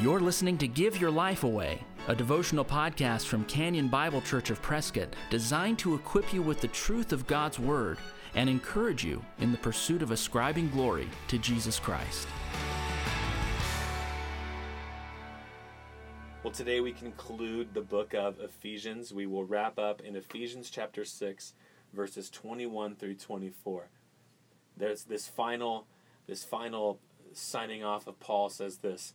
You're listening to Give Your Life Away, a devotional podcast from Canyon Bible Church of Prescott designed to equip you with the truth of God's Word and encourage you in the pursuit of ascribing glory to Jesus Christ. Well, today we conclude the book of Ephesians. We will wrap up in Ephesians chapter 6, verses 21 through 24. There's this final this final signing off of Paul says this,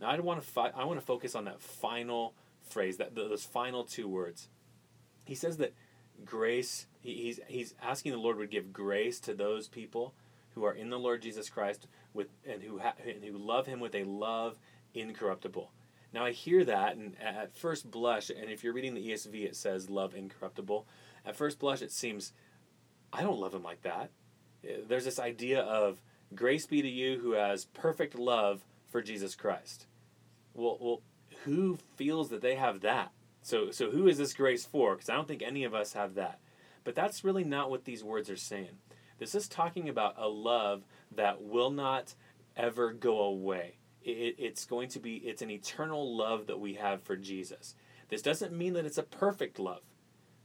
Now I want to fi- I want to focus on that final phrase, that those final two words. He says that grace. He, he's he's asking the Lord would give grace to those people who are in the Lord Jesus Christ with and who ha- and who love Him with a love incorruptible. Now I hear that, and at first blush, and if you're reading the ESV, it says love incorruptible. At first blush, it seems I don't love Him like that. Uh, there's this idea of grace be to you who has perfect love for Jesus Christ. Well, well, who feels that they have that? So, so who is this grace for? Because I don't think any of us have that. But that's really not what these words are saying. This is talking about a love that will not ever go away. It, it's going to be, it's an eternal love that we have for Jesus. This doesn't mean that it's a perfect love,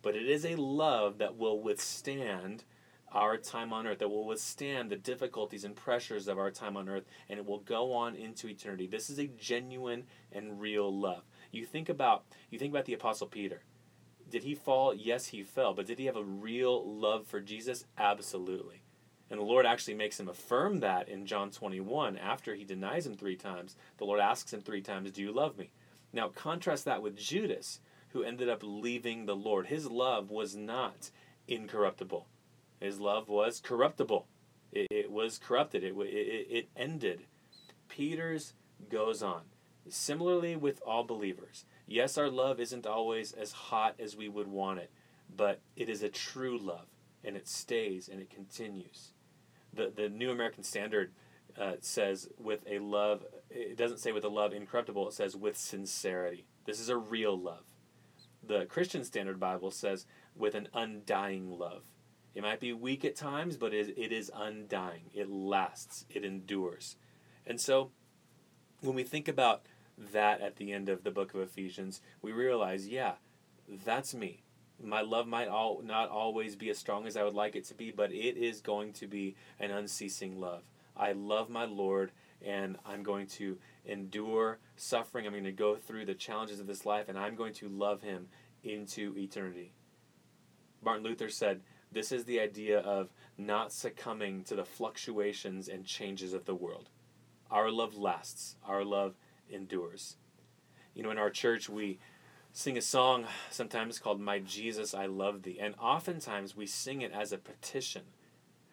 but it is a love that will withstand our time on earth, that will withstand the difficulties and pressures of our time on earth, and it will go on into eternity. This is a genuine and real love. You think about you think about the apostle Peter. Did he fall? Yes, he fell. But did he have a real love for Jesus? Absolutely. And the Lord actually makes him affirm that in John 21 after he denies him three times. The Lord asks him three times, Do you love me? Now, contrast that with Judas, who ended up leaving the Lord. His love was not incorruptible. His love was corruptible. It, it was corrupted. It, it, it ended. Peter's goes on. Similarly with all believers. Yes, our love isn't always as hot as we would want it, but it is a true love, and it stays and it continues. The, the New American Standard uh, says with a love, it doesn't say with a love incorruptible, it says with sincerity. This is a real love. The Christian Standard Bible says with an undying love. It might be weak at times, but it, it is undying. It lasts, it endures. And so, when we think about that at the end of the book of Ephesians, we realize, yeah, that's me. My love might all, not always be as strong as I would like it to be, but it is going to be an unceasing love. I love my Lord, and I'm going to endure suffering. I'm going to go through the challenges of this life, and I'm going to love Him into eternity. Martin Luther said, this is the idea of not succumbing to the fluctuations and changes of the world. Our love lasts, our love endures. You know, in our church, we sing a song sometimes called My Jesus, I Love Thee, and oftentimes we sing it as a petition.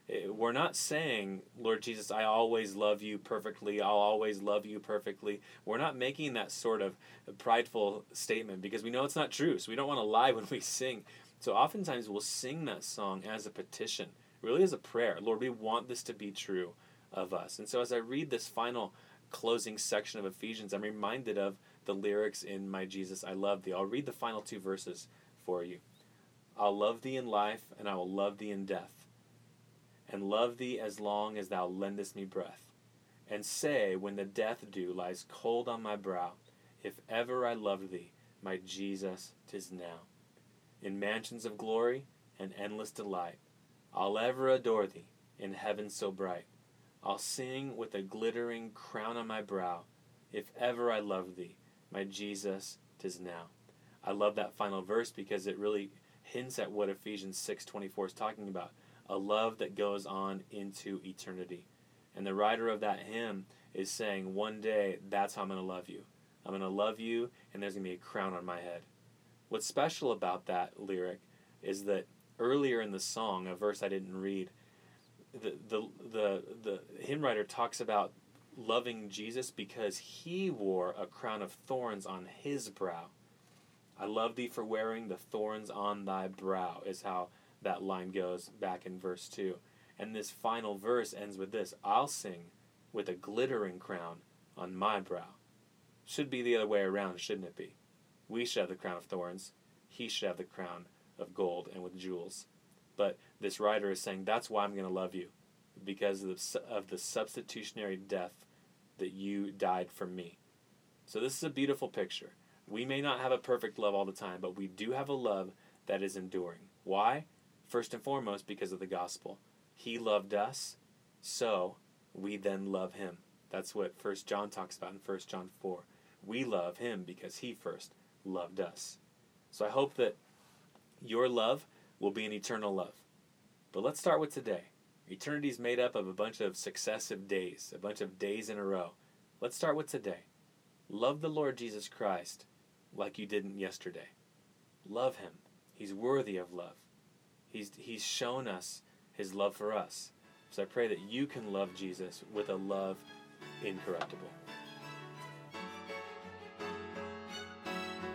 Eh, we're not saying, Lord Jesus, I always love you perfectly, I'll always love you perfectly. We're not making that sort of prideful statement because we know it's not true, so we don't want to lie when we sing. So oftentimes we'll sing that song as a petition, really as a prayer. Lord, we want this to be true of us. And so as I read this final closing section of Ephesians, I'm reminded of the lyrics in My Jesus, I Love Thee. I'll read the final two verses for you. I'll love thee in life, and I will love thee in death, and love thee as long as thou lendest me breath, and say, when the death dew lies cold on my brow, if ever I loved thee, my Jesus, tis now in mansions of glory and endless delight. I'll ever adore thee in heaven so bright. I'll sing with a glittering crown on my brow. If ever I loved thee, my Jesus, tis now. I love that final verse because it really hints at what Ephesians 6:24 is talking about, a love that goes on into eternity. And the writer of that hymn is saying, one day that's how I'm going to love you. I'm going to love you and there's going to be a crown on my head. What's special about that lyric is that earlier in the song, a verse I didn't read, the the the, the hymn writer talks about loving Jesus because he wore a crown of thorns on his brow. I love thee for wearing the thorns on thy brow, is how that line goes back in verse 2. And this final verse ends with this I'll sing with a glittering crown on my brow. Should be the other way around, shouldn't it be? We should have the crown of thorns, he should have the crown of gold and with jewels. But this writer is saying that's why I'm going to love you, because of the, of the substitutionary death that you died for me. So this is a beautiful picture. We may not have a perfect love all the time, but we do have a love that is enduring. Why? First and foremost, because of the gospel. He loved us, so we then love him. That's what First John talks about in First John 4. We love him because he first loved us. So I hope that your love will be an eternal love. But let's start with today. Eternity is made up of a bunch of successive days, a bunch of days in a row. Let's start with today. Love the Lord Jesus Christ like you didn't yesterday. Love him. He's worthy of love. He's, he's shown us his love for us. So I pray that you can love Jesus with a love incorruptible.